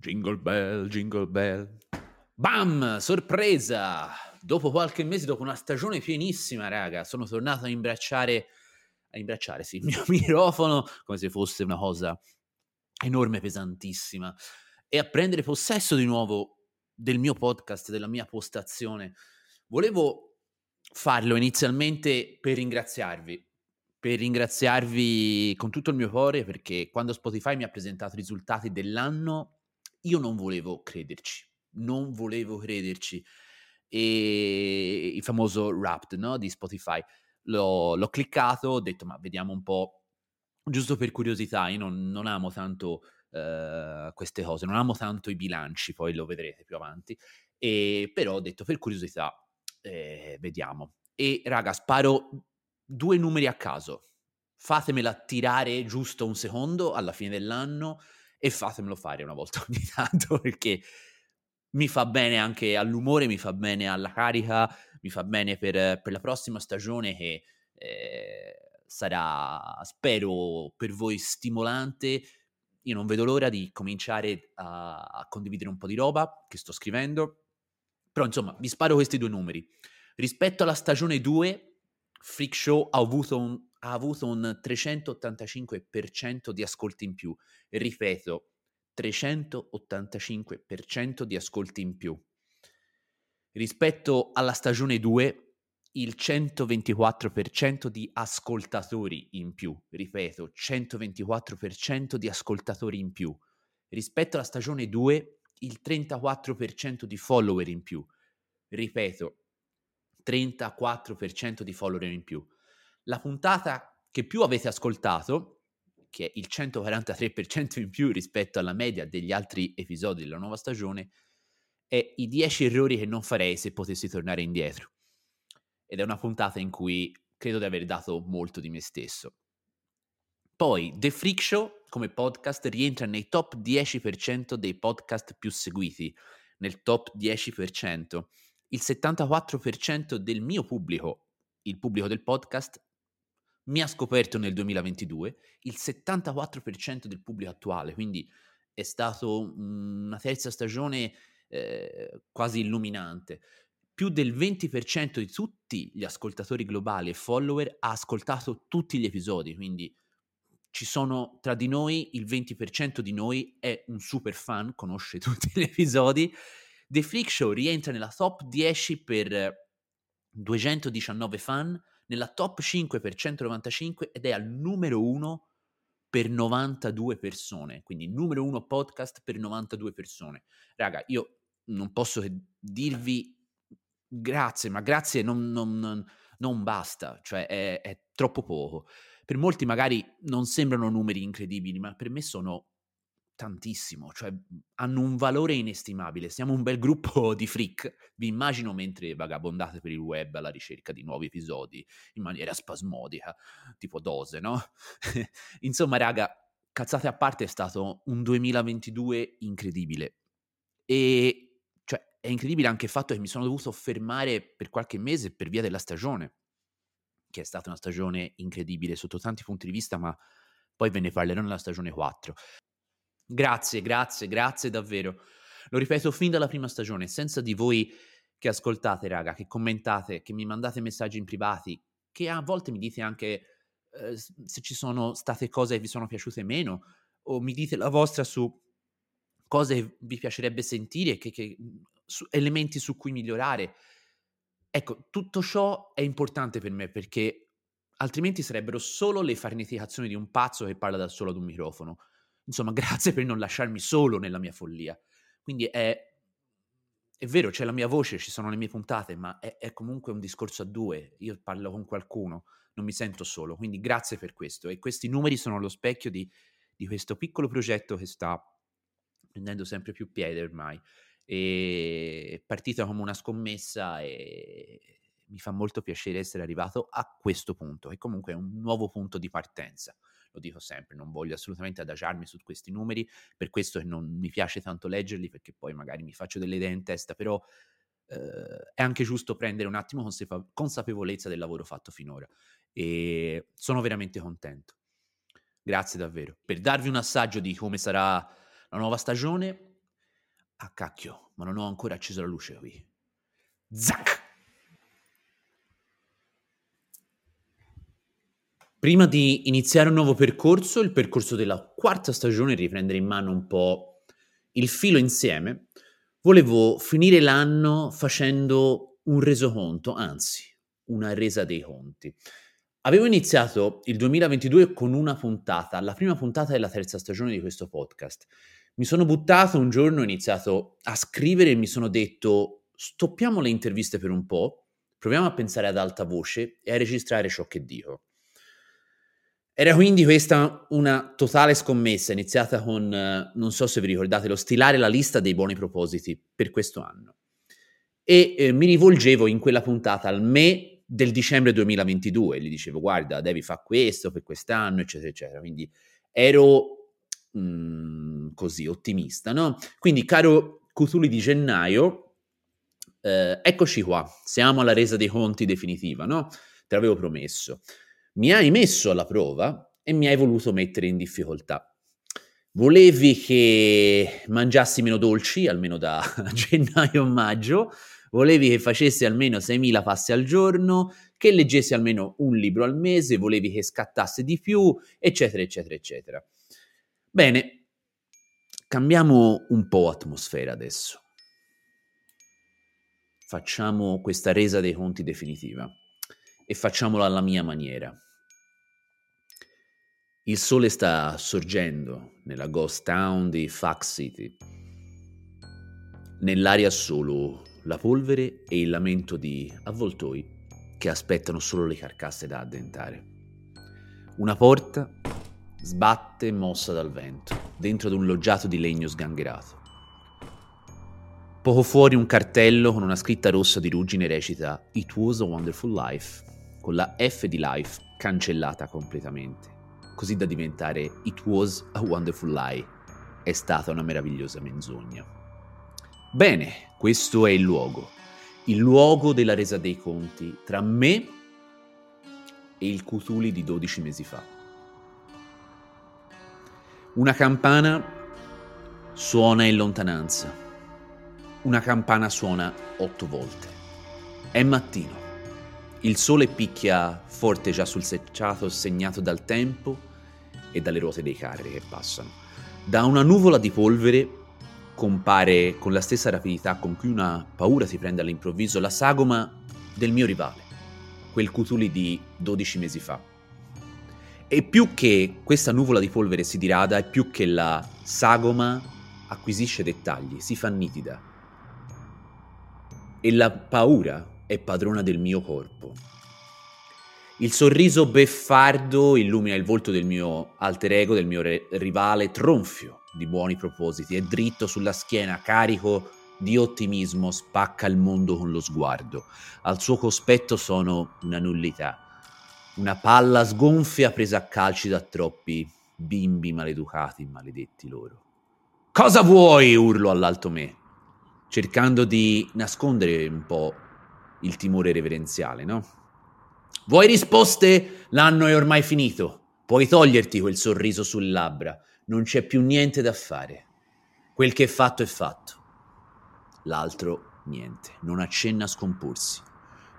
Jingle bell, jingle bell. Bam! Sorpresa! Dopo qualche mese, dopo una stagione pienissima, raga, sono tornato a imbracciare, a imbracciare, sì, il mio microfono come se fosse una cosa enorme, pesantissima, e a prendere possesso di nuovo del mio podcast, della mia postazione. Volevo farlo inizialmente per ringraziarvi, per ringraziarvi con tutto il mio cuore perché quando Spotify mi ha presentato i risultati dell'anno io non volevo crederci, non volevo crederci. E il famoso Wrapped no, di Spotify, l'ho, l'ho, cliccato, ho detto ma vediamo un po', giusto per curiosità, io non, non amo tanto uh, queste cose, non amo tanto i bilanci, poi lo vedrete più avanti, e, però ho detto per curiosità, eh, vediamo. E raga, sparo due numeri a caso, fatemela tirare giusto un secondo alla fine dell'anno e fatemelo fare una volta ogni tanto perché mi fa bene anche all'umore, mi fa bene alla carica, mi fa bene per, per la prossima stagione che eh, sarà, spero, per voi stimolante. Io non vedo l'ora di cominciare a, a condividere un po' di roba che sto scrivendo. Però insomma, vi sparo questi due numeri. Rispetto alla stagione 2, Freak Show ha avuto un ha avuto un 385% di ascolti in più. Ripeto, 385% di ascolti in più. Rispetto alla stagione 2, il 124% di ascoltatori in più. Ripeto, 124% di ascoltatori in più. Rispetto alla stagione 2, il 34% di follower in più. Ripeto, 34% di follower in più la puntata che più avete ascoltato, che è il 143% in più rispetto alla media degli altri episodi della nuova stagione, è i 10 errori che non farei se potessi tornare indietro. Ed è una puntata in cui credo di aver dato molto di me stesso. Poi The Freak Show come podcast rientra nei top 10% dei podcast più seguiti, nel top 10%. Il 74% del mio pubblico, il pubblico del podcast, mi ha scoperto nel 2022 il 74% del pubblico attuale, quindi è stato una terza stagione eh, quasi illuminante. Più del 20% di tutti gli ascoltatori globali e follower ha ascoltato tutti gli episodi, quindi ci sono tra di noi, il 20% di noi è un super fan, conosce tutti gli episodi. The Freak Show rientra nella top 10 per 219 fan, nella top 5 per 195 ed è al numero 1 per 92 persone, quindi numero 1 podcast per 92 persone. Raga, io non posso che dirvi grazie, ma grazie non, non, non basta, cioè è, è troppo poco. Per molti magari non sembrano numeri incredibili, ma per me sono tantissimo, cioè hanno un valore inestimabile. Siamo un bel gruppo di freak. Vi immagino mentre vagabondate per il web alla ricerca di nuovi episodi in maniera spasmodica, tipo dose, no? Insomma, raga, cazzate a parte, è stato un 2022 incredibile. E cioè, è incredibile anche il fatto che mi sono dovuto fermare per qualche mese per via della stagione, che è stata una stagione incredibile sotto tanti punti di vista, ma poi ve ne parlerò nella stagione 4. Grazie, grazie, grazie davvero. Lo ripeto fin dalla prima stagione, senza di voi che ascoltate, raga, che commentate, che mi mandate messaggi in privati, che a volte mi dite anche eh, se ci sono state cose che vi sono piaciute meno, o mi dite la vostra su cose che vi piacerebbe sentire, che, che, su elementi su cui migliorare. Ecco, tutto ciò è importante per me perché altrimenti sarebbero solo le farneticazioni di un pazzo che parla da solo ad un microfono. Insomma, grazie per non lasciarmi solo nella mia follia. Quindi è, è vero, c'è la mia voce, ci sono le mie puntate, ma è, è, comunque un discorso a due. Io parlo con qualcuno, non mi sento solo. Quindi grazie per questo. E questi numeri sono lo specchio di, di questo piccolo progetto che sta prendendo sempre più piede ormai. E è partita come una scommessa e mi fa molto piacere essere arrivato a questo punto, e comunque è un nuovo punto di partenza lo dico sempre, non voglio assolutamente adagiarmi su questi numeri, per questo che non mi piace tanto leggerli, perché poi magari mi faccio delle idee in testa, però eh, è anche giusto prendere un attimo consape- consapevolezza del lavoro fatto finora e sono veramente contento. Grazie davvero. Per darvi un assaggio di come sarà la nuova stagione, Ah cacchio, ma non ho ancora acceso la luce qui. Zac! Prima di iniziare un nuovo percorso, il percorso della quarta stagione, riprendere in mano un po' il filo insieme, volevo finire l'anno facendo un resoconto, anzi, una resa dei conti. Avevo iniziato il 2022 con una puntata, la prima puntata della terza stagione di questo podcast. Mi sono buttato un giorno, ho iniziato a scrivere e mi sono detto stoppiamo le interviste per un po', proviamo a pensare ad alta voce e a registrare ciò che dico. Era quindi questa una totale scommessa, iniziata con, eh, non so se vi ricordate, lo stilare la lista dei buoni propositi per questo anno. E eh, mi rivolgevo in quella puntata al me del dicembre 2022, gli dicevo guarda, devi fare questo per quest'anno, eccetera, eccetera. Quindi ero mh, mm, così ottimista, no? Quindi, caro Cutuli di gennaio, eh, eccoci qua, siamo alla resa dei conti definitiva, no? Te l'avevo promesso mi hai messo alla prova e mi hai voluto mettere in difficoltà. Volevi che mangiassi meno dolci, almeno da gennaio a maggio, volevi che facessi almeno 6.000 passi al giorno, che leggessi almeno un libro al mese, volevi che scattasse di più, eccetera, eccetera, eccetera. Bene, cambiamo un po' atmosfera adesso. Facciamo questa resa dei conti definitiva e facciamolo alla mia maniera. Il sole sta sorgendo nella ghost town di Fox City. Nell'aria solo la polvere e il lamento di avvoltoi che aspettano solo le carcasse da addentare. Una porta sbatte mossa dal vento, dentro ad un loggiato di legno sgangherato. Poco fuori un cartello con una scritta rossa di ruggine recita It was a wonderful life con la F di Life cancellata completamente, così da diventare It was a wonderful lie. È stata una meravigliosa menzogna. Bene, questo è il luogo. Il luogo della resa dei conti tra me e il Cthulhu di 12 mesi fa. Una campana suona in lontananza. Una campana suona otto volte. È mattino. Il sole picchia forte già sul secciato segnato dal tempo e dalle ruote dei carri che passano. Da una nuvola di polvere compare con la stessa rapidità con cui una paura ti prende all'improvviso la sagoma del mio rivale, quel Cutuli di 12 mesi fa. E più che questa nuvola di polvere si dirada, e più che la sagoma acquisisce dettagli, si fa nitida. E la paura è padrona del mio corpo. Il sorriso beffardo illumina il volto del mio alter ego, del mio re- rivale tronfio di buoni propositi, è dritto sulla schiena, carico di ottimismo, spacca il mondo con lo sguardo. Al suo cospetto sono una nullità, una palla sgonfia presa a calci da troppi bimbi maleducati, maledetti loro. Cosa vuoi? urlo all'alto me, cercando di nascondere un po' il timore reverenziale, no? Vuoi risposte? L'anno è ormai finito. Puoi toglierti quel sorriso sulle labbra. Non c'è più niente da fare. Quel che è fatto è fatto. L'altro niente. Non accenna a scomporsi.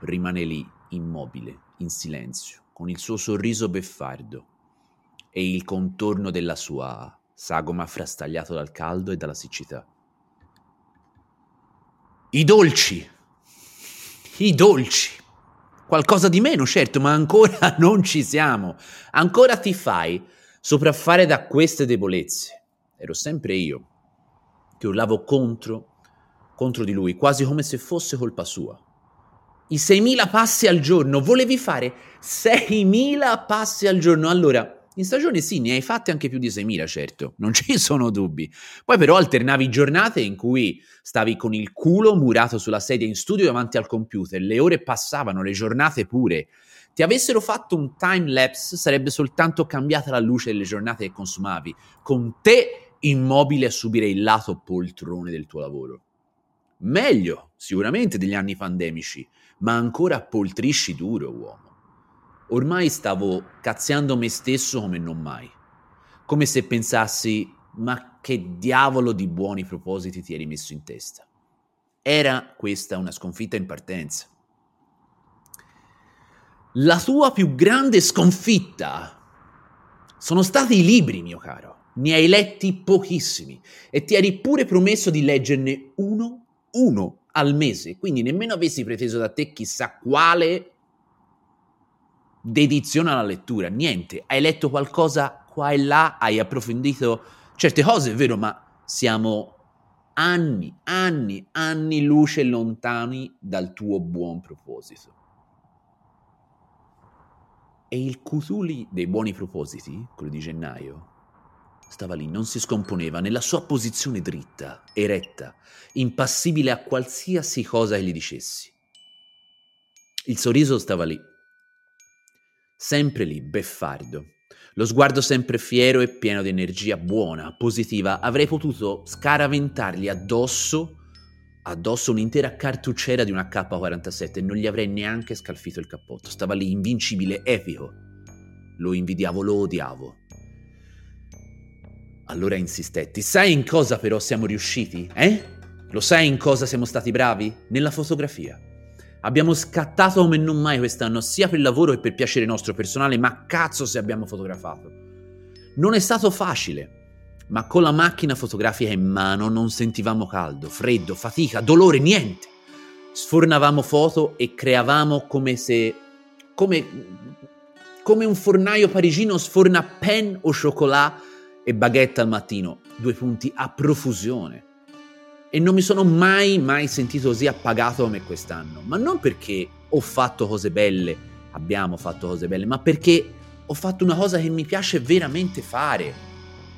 Rimane lì, immobile, in silenzio, con il suo sorriso beffardo e il contorno della sua sagoma frastagliato dal caldo e dalla siccità. I dolci! I dolci. Qualcosa di meno, certo, ma ancora non ci siamo. Ancora ti fai sopraffare da queste debolezze. Ero sempre io che urlavo contro, contro di lui, quasi come se fosse colpa sua. I 6.000 passi al giorno, volevi fare 6.000 passi al giorno. Allora, in stagione sì, ne hai fatte anche più di 6.000, certo, non ci sono dubbi. Poi però alternavi giornate in cui stavi con il culo murato sulla sedia in studio davanti al computer, le ore passavano, le giornate pure. Ti avessero fatto un time lapse sarebbe soltanto cambiata la luce delle giornate che consumavi, con te immobile a subire il lato poltrone del tuo lavoro. Meglio, sicuramente, degli anni pandemici, ma ancora poltrisci duro, uomo. Ormai stavo cazziando me stesso come non mai. Come se pensassi, ma che diavolo di buoni propositi ti eri messo in testa? Era questa una sconfitta in partenza. La tua più grande sconfitta sono stati i libri, mio caro. Ne hai letti pochissimi e ti eri pure promesso di leggerne uno, uno al mese, quindi nemmeno avessi preteso da te chissà quale dedizione alla lettura, niente, hai letto qualcosa qua e là, hai approfondito certe cose, è vero, ma siamo anni, anni, anni luce lontani dal tuo buon proposito. E il Cthulhu dei buoni propositi, quello di gennaio, stava lì, non si scomponeva, nella sua posizione dritta, eretta, impassibile a qualsiasi cosa gli dicessi. Il sorriso stava lì, sempre lì, beffardo. Lo sguardo sempre fiero e pieno di energia buona, positiva. Avrei potuto scaraventargli addosso, addosso un'intera cartucciera di una K-47 e non gli avrei neanche scalfito il cappotto. Stava lì, invincibile, epico. Lo invidiavo, lo odiavo. Allora insistetti. Sai in cosa però siamo riusciti? Eh? Lo sai in cosa siamo stati bravi? Nella fotografia. Abbiamo scattato come non mai quest'anno, sia per lavoro che per piacere nostro personale, ma cazzo se abbiamo fotografato. Non è stato facile, ma con la macchina fotografica in mano non sentivamo caldo, freddo, fatica, dolore, niente. Sfornavamo foto e creavamo come se... come... come un fornaio parigino sforna pen o cioccolato e baguette al mattino, due punti a profusione e non mi sono mai, mai sentito così appagato come quest'anno. Ma non perché ho fatto cose belle, abbiamo fatto cose belle, ma perché ho fatto una cosa che mi piace veramente fare,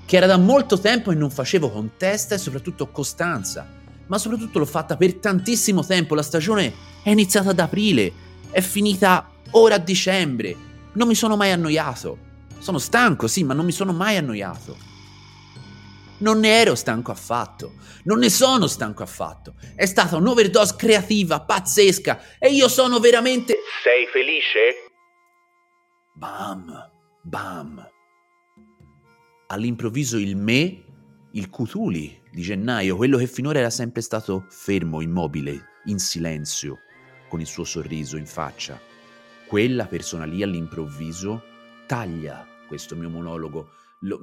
che era da molto tempo che non facevo con testa e soprattutto costanza. Ma soprattutto l'ho fatta per tantissimo tempo. La stagione è iniziata ad aprile, è finita ora a dicembre. Non mi sono mai annoiato. Sono stanco, sì, ma non mi sono mai annoiato. Non ne ero stanco affatto, non ne sono stanco affatto. È stata un'overdose creativa, pazzesca, e io sono veramente... Sei felice? Bam, bam. All'improvviso il me, il Cutuli di gennaio, quello che finora era sempre stato fermo, immobile, in silenzio, con il suo sorriso in faccia. Quella persona lì all'improvviso taglia questo mio monologo, lo,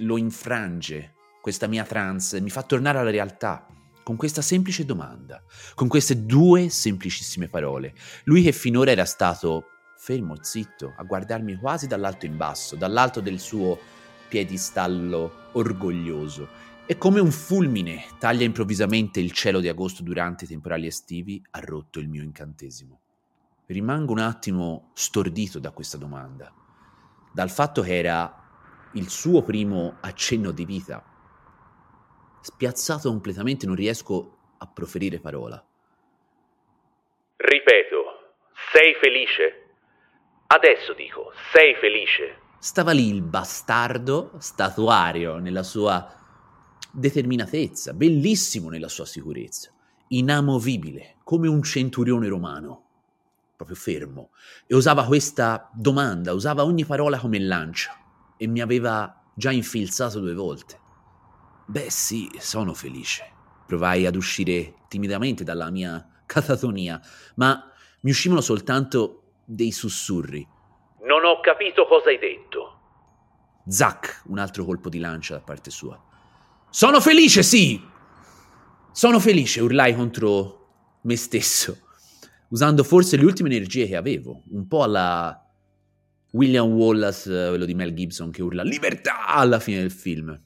lo infrange, questa mia trance, mi fa tornare alla realtà con questa semplice domanda, con queste due semplicissime parole. Lui che finora era stato fermo, zitto, a guardarmi quasi dall'alto in basso, dall'alto del suo piedistallo orgoglioso, e come un fulmine taglia improvvisamente il cielo di agosto durante i temporali estivi, ha rotto il mio incantesimo. Rimango un attimo stordito da questa domanda, dal fatto che era il suo primo accenno di vita. Spiazzato completamente, non riesco a proferire parola. Ripeto, sei felice? Adesso dico, sei felice? Stava lì il bastardo statuario nella sua determinatezza, bellissimo nella sua sicurezza, inamovibile, come un centurione romano, proprio fermo, e usava questa domanda, usava ogni parola come lancia e mi aveva già infilzato due volte. Beh sì, sono felice. Provai ad uscire timidamente dalla mia catatonia, ma mi uscivano soltanto dei sussurri. Non ho capito cosa hai detto. Zac, un altro colpo di lancia da parte sua. Sono felice, sì! Sono felice, urlai contro me stesso, usando forse le ultime energie che avevo, un po' alla William Wallace, eh, quello di Mel Gibson, che urla libertà alla fine del film.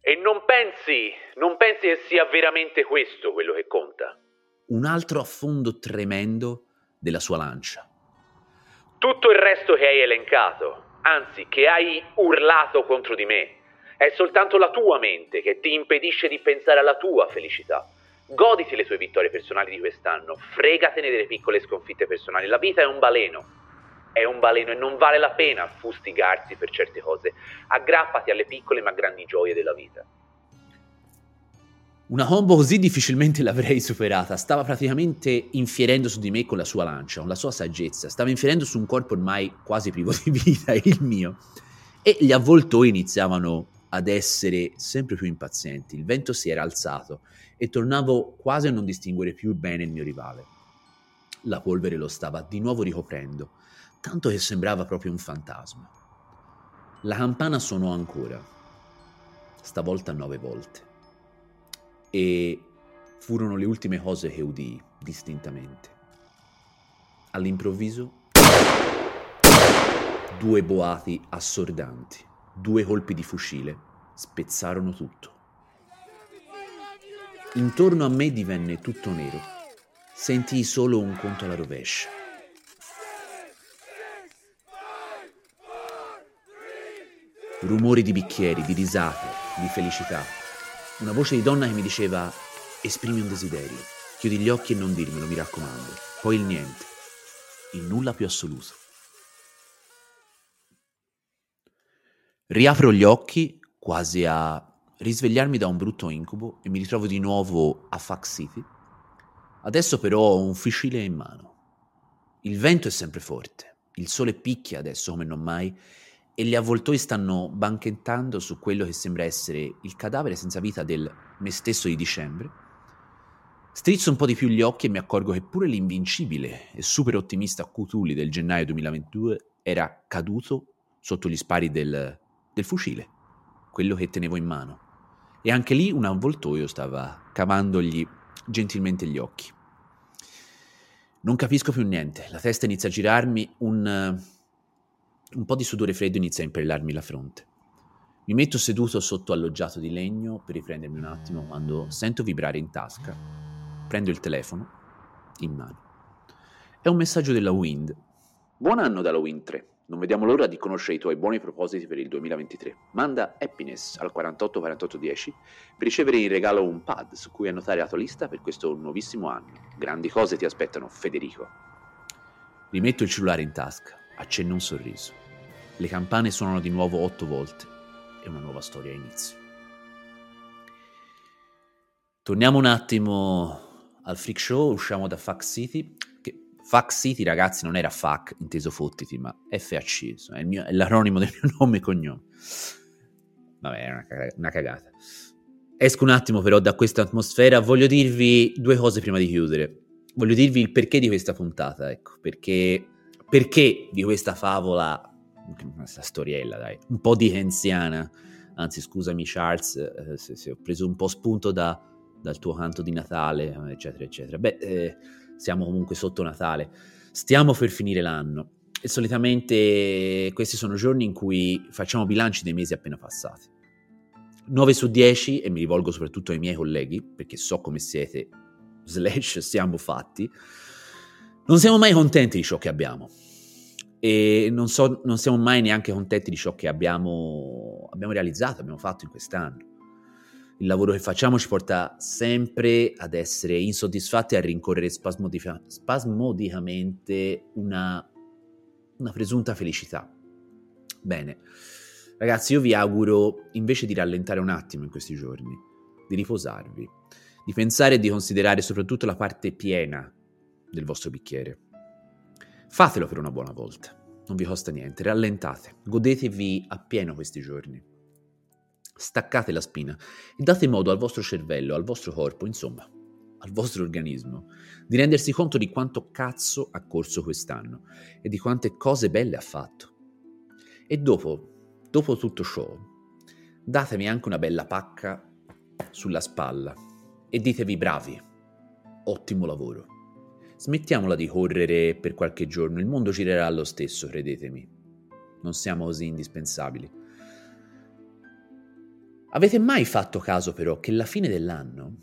E non pensi, non pensi che sia veramente questo quello che conta? Un altro affondo tremendo della sua lancia. Tutto il resto che hai elencato, anzi che hai urlato contro di me, è soltanto la tua mente che ti impedisce di pensare alla tua felicità. Goditi le tue vittorie personali di quest'anno, fregatene delle piccole sconfitte personali. La vita è un baleno è un baleno e non vale la pena fustigarsi per certe cose. Aggrappati alle piccole ma grandi gioie della vita. Una combo così difficilmente l'avrei superata. Stava praticamente infierendo su di me con la sua lancia, con la sua saggezza. Stava infierendo su un corpo ormai quasi privo di vita, il mio. e gli avvoltoi iniziavano ad essere sempre più impazienti. Il vento si era alzato e tornavo quasi a non distinguere più bene il mio rivale. La polvere lo stava di nuovo ricoprendo, tanto che sembrava proprio un fantasma. La campana suonò ancora, stavolta nove volte, e furono le ultime cose che udii distintamente. All'improvviso, due boati assordanti due colpi di fucile spezzarono tutto. Intorno a me divenne tutto nero. Sentii solo un conto alla rovescia. Rumori di bicchieri, di risate, di felicità. Una voce di donna che mi diceva esprimi un desiderio, chiudi gli occhi e non dirmelo, mi raccomando. Poi il niente, il nulla più assoluto. Riapro gli occhi, quasi a risvegliarmi da un brutto incubo, e mi ritrovo di nuovo a Fax City. Adesso però ho un fucile in mano. Il vento è sempre forte, il sole picchia adesso come non mai, e gli avvoltoi stanno banchettando su quello che sembra essere il cadavere senza vita del me stesso di dicembre. Strizzo un po' di più gli occhi e mi accorgo che pure l'invincibile e super ottimista Cutuli del gennaio 2022 era caduto sotto gli spari del del fucile, quello che tenevo in mano. E anche lì un avvoltoio stava cavandogli gentilmente gli occhi. Non capisco più niente, la testa inizia a girarmi, un, un po' di sudore freddo inizia a impellarmi la fronte. Mi metto seduto sotto alloggiato di legno per riprendermi un attimo quando sento vibrare in tasca. Prendo il telefono in mano. È un messaggio della Wind. Buon anno dalla Wind 3. Non vediamo l'ora di conoscere i tuoi buoni propositi per il 2023. Manda Happiness al 484810 per ricevere in regalo un pad su cui annotare la tua lista per questo nuovissimo anno. Grandi cose ti aspettano, Federico. Rimetto il cellulare in tasca, accenno un sorriso. Le campane suonano di nuovo otto volte e una nuova storia inizia. Torniamo un attimo al freak show, usciamo da Fuck City Fuck City, ragazzi, non era fuck inteso fottiti, ma FAC, è, il mio, è l'acronimo del mio nome e cognome. Vabbè, è una, una cagata. Esco un attimo però da questa atmosfera, voglio dirvi due cose prima di chiudere. Voglio dirvi il perché di questa puntata, ecco, perché, perché di questa favola, questa storiella, dai, un po' di Hensiana, anzi scusami Charles, eh, se, se ho preso un po' spunto da, dal tuo canto di Natale, eccetera, eccetera. Beh, eh, siamo comunque sotto Natale, stiamo per finire l'anno e solitamente questi sono giorni in cui facciamo bilanci dei mesi appena passati. 9 su 10, e mi rivolgo soprattutto ai miei colleghi, perché so come siete, slash siamo fatti, non siamo mai contenti di ciò che abbiamo. E non, so, non siamo mai neanche contenti di ciò che abbiamo, abbiamo realizzato, abbiamo fatto in quest'anno il lavoro che facciamo ci porta sempre ad essere insoddisfatti e a rincorrere spasmodica- spasmodicamente una, una presunta felicità. Bene, ragazzi, io vi auguro invece di rallentare un attimo in questi giorni, di riposarvi, di pensare e di considerare soprattutto la parte piena del vostro bicchiere. Fatelo per una buona volta, non vi costa niente, rallentate, godetevi appieno questi giorni staccate la spina e date modo al vostro cervello, al vostro corpo, insomma, al vostro organismo, di rendersi conto di quanto cazzo ha corso quest'anno e di quante cose belle ha fatto. E dopo, dopo tutto ciò, datemi anche una bella pacca sulla spalla e ditevi bravi, ottimo lavoro. Smettiamola di correre per qualche giorno, il mondo girerà lo stesso, credetemi. Non siamo così indispensabili. Avete mai fatto caso però che la fine dell'anno,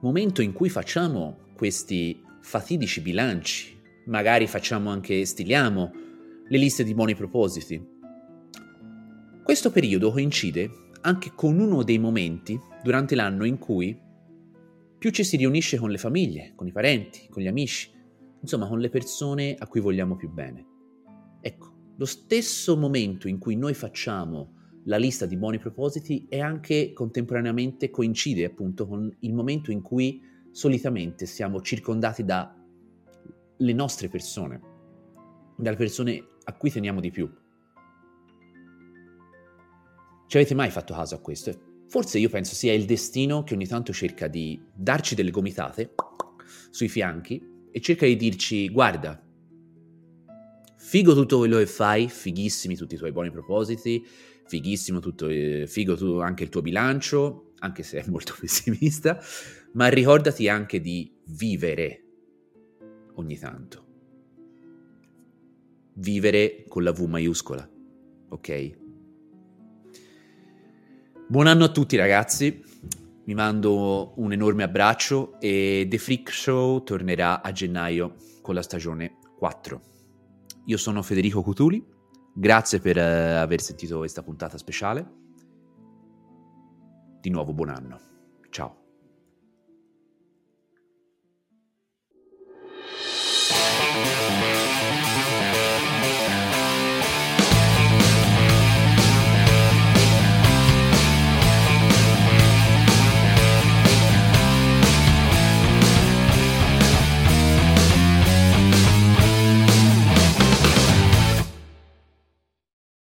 momento in cui facciamo questi fatidici bilanci, magari facciamo anche, stiliamo le liste di buoni propositi, questo periodo coincide anche con uno dei momenti durante l'anno in cui più ci si riunisce con le famiglie, con i parenti, con gli amici, insomma con le persone a cui vogliamo più bene. Ecco, lo stesso momento in cui noi facciamo la lista di buoni propositi e anche contemporaneamente coincide appunto con il momento in cui solitamente siamo circondati dalle nostre persone, dalle persone a cui teniamo di più. Ci avete mai fatto caso a questo? Forse io penso sia il destino che ogni tanto cerca di darci delle gomitate sui fianchi e cerca di dirci guarda, figo tutto quello che fai, fighissimi tutti i tuoi buoni propositi, fighissimo tutto, eh, figo tu, anche il tuo bilancio, anche se è molto pessimista, ma ricordati anche di vivere ogni tanto. Vivere con la V maiuscola, ok? Buon anno a tutti ragazzi, vi mando un enorme abbraccio e The Freak Show tornerà a gennaio con la stagione 4. Io sono Federico Cutuli, grazie per uh, aver sentito questa puntata speciale. Di nuovo buon anno.